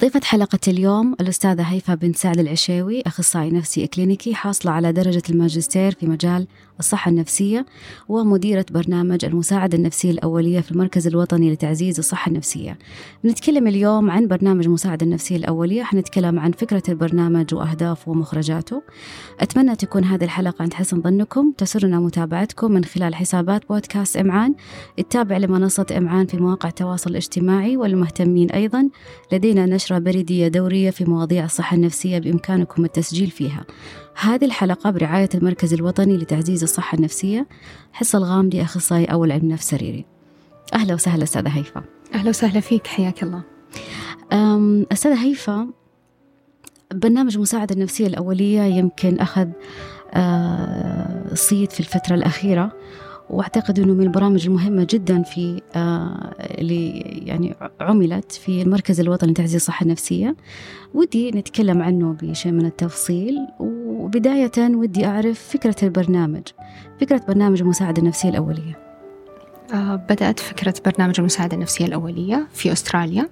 ضيفة حلقة اليوم الأستاذة هيفا بنت سعد العشاوي أخصائي نفسي إكلينيكي حاصلة على درجة الماجستير في مجال الصحة النفسية ومديرة برنامج المساعدة النفسية الأولية في المركز الوطني لتعزيز الصحة النفسية. بنتكلم اليوم عن برنامج المساعدة النفسية الأولية حنتكلم عن فكرة البرنامج وأهدافه ومخرجاته. أتمنى تكون هذه الحلقة عند حسن ظنكم. تسرنا متابعتكم من خلال حسابات بودكاست إمعان التابع لمنصة إمعان في مواقع التواصل الاجتماعي والمهتمين أيضا. لدينا نشرة بريدية دورية في مواضيع الصحة النفسية بإمكانكم التسجيل فيها. هذه الحلقة برعاية المركز الوطني لتعزيز الصحة النفسية حصة الغامدي أخصائي أول علم نفس سريري. أهلا وسهلا أستاذة هيفا. أهلا وسهلا فيك حياك الله. أستاذة هيفا برنامج المساعدة النفسية الأولية يمكن أخذ آه، صيت في الفترة الأخيرة. واعتقد انه من البرامج المهمة جدا في آه اللي يعني عملت في المركز الوطني لتعزيز الصحة النفسية. ودي نتكلم عنه بشيء من التفصيل. وبداية ودي أعرف فكرة البرنامج. فكرة برنامج المساعدة النفسية الأولية. آه بدأت فكرة برنامج المساعدة النفسية الأولية في أستراليا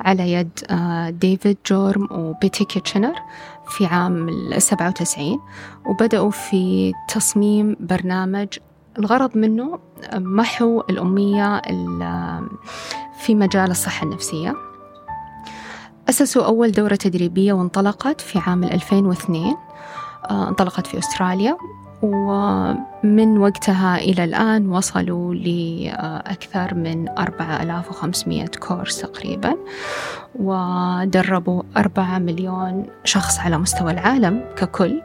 على يد آه ديفيد جورم وبيتي كيتشنر في عام السبعة وتسعين. وبدأوا في تصميم برنامج الغرض منه محو الأمية في مجال الصحة النفسية. أسسوا أول دورة تدريبية وانطلقت في عام 2002 آه، انطلقت في أستراليا ومن وقتها إلى الآن وصلوا لأكثر من 4500 كورس تقريبا ودربوا 4 مليون شخص على مستوى العالم ككل.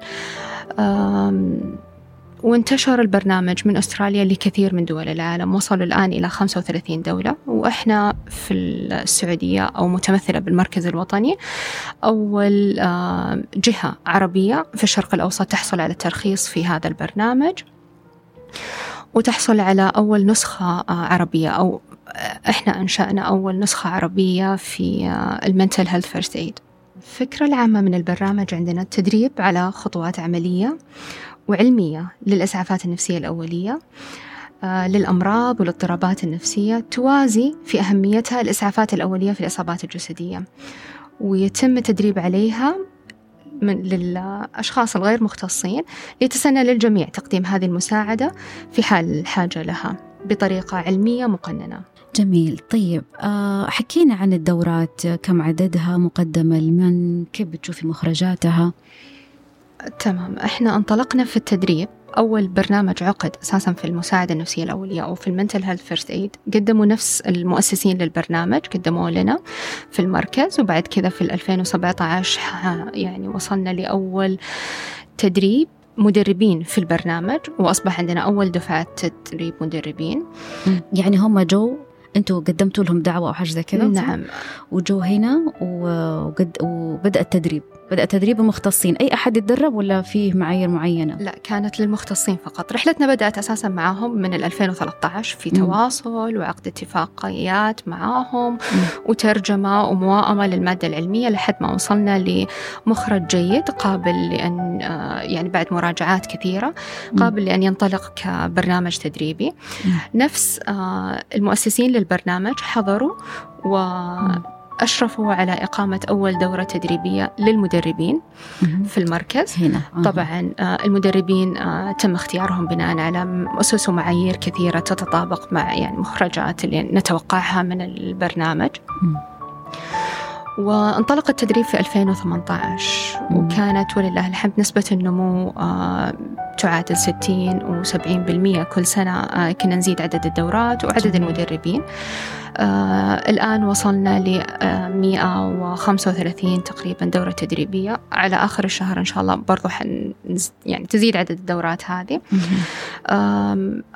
وانتشر البرنامج من أستراليا لكثير من دول العالم. وصلوا الآن إلى 35 دولة. وإحنا في السعودية أو متمثلة بالمركز الوطني أول آه، جهة عربية في الشرق الأوسط تحصل على الترخيص في هذا البرنامج. وتحصل على أول نسخة آه، عربية أو آه، إحنا أنشأنا أول نسخة عربية في ال Mental Health First Aid الفكرة العامة من البرنامج عندنا التدريب على خطوات عملية. وعلمية للإسعافات النفسية الأولية آه، للأمراض والاضطرابات النفسية توازي في أهميتها الإسعافات الأولية في الإصابات الجسدية ويتم التدريب عليها من للأشخاص الغير مختصين يتسنى للجميع تقديم هذه المساعدة في حال الحاجة لها بطريقة علمية مقننة. جميل. طيب آه، حكينا عن الدورات كم عددها مقدمة لمن كيف بتشوفي مخرجاتها؟ تمام. إحنا انطلقنا في التدريب. أول برنامج عقد أساسا في المساعدة النفسية الأولية أو في ال Mental Health First Aid. قدموا نفس المؤسسين للبرنامج قدموه لنا في المركز وبعد كذا في 2017 يعني وصلنا لأول تدريب مدربين في البرنامج وأصبح عندنا أول دفعة تدريب مدربين. يعني هم جو أنتوا قدمتوا لهم دعوة أو حاجة زي كذا نعم. وجو هنا وقد وبدأ التدريب. بدأ تدريب المختصين. أي أحد يتدرب ولا فيه معايير معينة؟ لا كانت للمختصين فقط. رحلتنا بدأت أساسا معهم من 2013 في تواصل وعقد اتفاقيات معهم وترجمة ومواءمة للمادة العلمية لحد ما وصلنا لمخرج جيد قابل لأن آه، يعني بعد مراجعات كثيرة قابل لأن ينطلق كبرنامج تدريبي. نفس آه، المؤسسين للبرنامج حضروا و أشرفوا على إقامة أول دورة تدريبية للمدربين في المركز. هنا. طبعا آه، المدربين آه، تم اختيارهم بناء على أسس ومعايير كثيرة تتطابق مع يعني مخرجات اللي نتوقعها من البرنامج. وانطلق التدريب في 2018 وكانت ولله الحمد نسبة النمو آه، تعادل 60 و70% كل سنة كنا نزيد عدد الدورات وعدد المدربين. آه الآن وصلنا ل 135 تقريبا دورة تدريبية. على آخر الشهر إن شاء الله برضو حن يعني تزيد عدد الدورات هذه.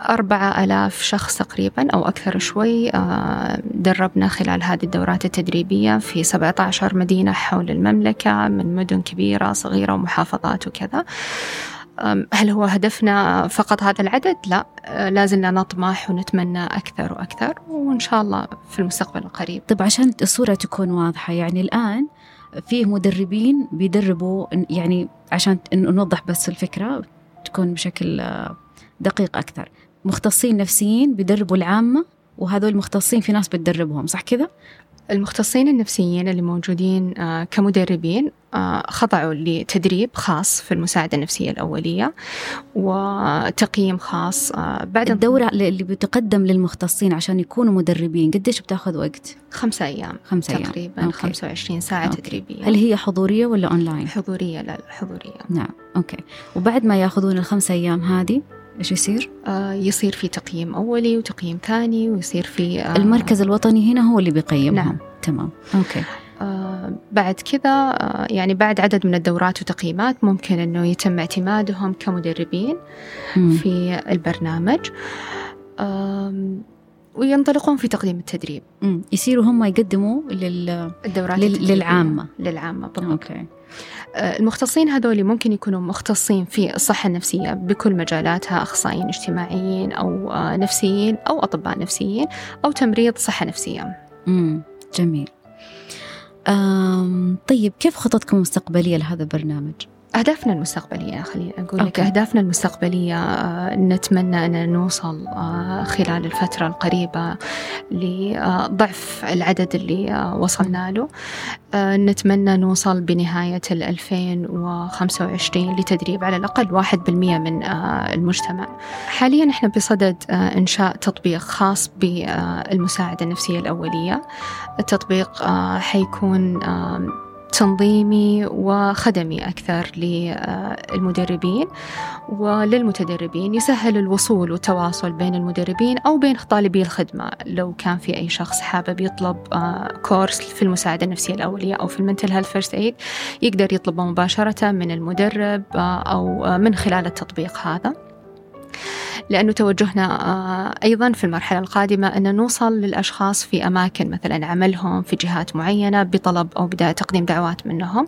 أربعة ألاف شخص تقريبا أو أكثر شوي آه دربنا خلال هذه الدورات التدريبية في 17 مدينة حول المملكة من مدن كبيرة صغيرة ومحافظات وكذا. هل هو هدفنا فقط هذا العدد؟ لا لازلنا نطمح ونتمنى أكثر وأكثر وإن شاء الله في المستقبل القريب طب عشان الصورة تكون واضحة يعني الآن فيه مدربين بيدربوا يعني عشان نوضح بس الفكرة تكون بشكل دقيق أكثر مختصين نفسيين بيدربوا العامة وهذول المختصين في ناس بتدربهم صح كذا؟ المختصين النفسيين اللي موجودين آه، كمدربين آه، خضعوا لتدريب خاص في المساعدة النفسية الأولية وتقييم خاص آه، بعد الدورة اللي بتقدم للمختصين عشان يكونوا مدربين قديش بتاخذ وقت؟ خمسة أيام خمسة أيام تقريبا okay. 25 ساعة okay. تدريبية هل هي حضورية ولا أونلاين؟ حضورية لا حضورية نعم okay وبعد ما ياخذون الخمسة أيام هذه إيش يصير؟ آه يصير في تقييم أولي وتقييم ثاني ويصير في آه المركز الوطني هنا هو اللي بيقيمهم. نعم. تمام. okay. آه بعد كذا آه يعني بعد عدد من الدورات وتقييمات ممكن إنه يتم اعتمادهم كمدربين مم. في البرنامج. آه وينطلقون في تقديم التدريب. مم. يصيروا هم يقدموا لل... الدورات لل... للعامة. للعامة بالضبط. أوكي. آه، المختصين هذول ممكن يكونوا مختصين في الصحة النفسية بكل مجالاتها أخصائيين اجتماعيين أو آه، نفسيين أو أطباء نفسيين أو تمريض صحة نفسية امم جميل طيب كيف خططكم المستقبلية لهذا البرنامج؟ أهدافنا المستقبلية خليني أقول لك أهدافنا المستقبلية آه، نتمنى أن نوصل آه، خلال الفترة القريبة لضعف العدد اللي آه، وصلنا له. نتمنى نوصل بنهاية 2025 لتدريب على الأقل 1% من المجتمع. حاليا إحنا بصدد إنشاء تطبيق خاص بالمساعدة النفسية الأولية. التطبيق حيكون تنظيمي وخدمي أكثر للمدربين وللمتدربين يسهل الوصول والتواصل بين المدربين أو بين طالبي الخدمة لو كان في أي شخص حابب يطلب course في المساعدة النفسية الأولية أو في ال mental health first aid يقدر يطلبه مباشرة من المدرب أو من خلال التطبيق هذا. لأنه توجهنا آه، أيضا في المرحلة القادمة أن نوصل للأشخاص في أماكن مثلا عملهم في جهات معينة بطلب أو تقديم دعوات منهم.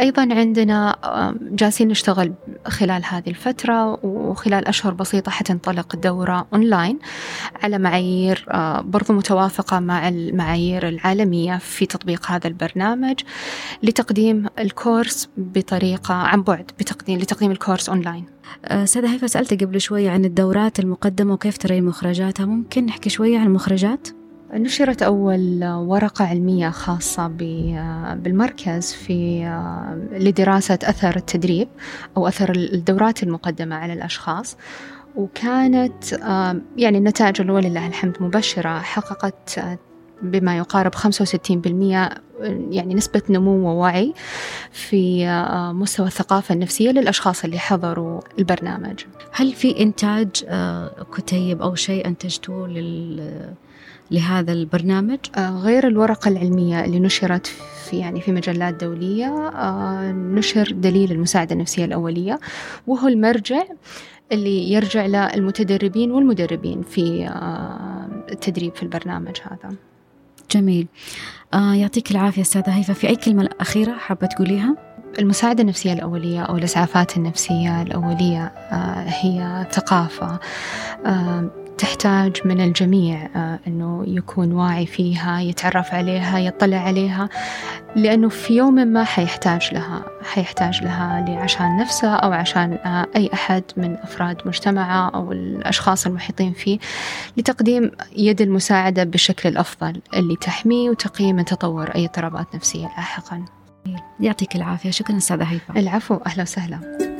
أيضا عندنا جالسين نشتغل خلال هذه الفترة وخلال أشهر بسيطة حتنطلق الدورة أونلاين على معايير آه، برضو متوافقة مع المعايير العالمية في تطبيق هذا البرنامج لتقديم ال course بطريقة عن بعد بتقديم لتقديم ال course online أستاذة هيفا سألت قبل شوية عن الدورات المقدمة وكيف ترى مخرجاتها ممكن نحكي شوية عن المخرجات؟ نشرت أول ورقة علمية خاصة بالمركز في لدراسة أثر التدريب أو أثر الدورات المقدمة على الأشخاص. وكانت يعني النتائج ولله الحمد مبشرة حققت بما يقارب 65% يعني نسبة نمو ووعي في آه، مستوى الثقافة النفسية للأشخاص اللي حضروا البرنامج. هل في إنتاج آه، كتيب أو شيء أنتجتوه لهذا البرنامج؟ آه، غير الورقة العلمية اللي نشرت في يعني في مجلات دولية نشر دليل المساعدة النفسية الأولية وهو المرجع اللي يرجع للمتدربين والمدربين في التدريب في البرنامج هذا. جميل آه يعطيك العافية أستاذة هيفا في أي كلمة أخيرة حابة تقوليها؟ المساعدة النفسية الأولية أو الإسعافات النفسية الأولية آه هي ثقافة آه تحتاج من الجميع آه، أنه يكون واعي فيها يتعرف عليها يطلع عليها لأنه في يوم ما حيحتاج لها حيحتاج لها عشان نفسه أو عشان آه، أي أحد من أفراد مجتمعه أو الأشخاص المحيطين فيه لتقديم يد المساعدة بالشكل الأفضل اللي تحميه وتقي من تطور أي اضطرابات نفسية لاحقا. يعطيك العافية. شكرا أستاذة هيفا العفو أهلا وسهلا.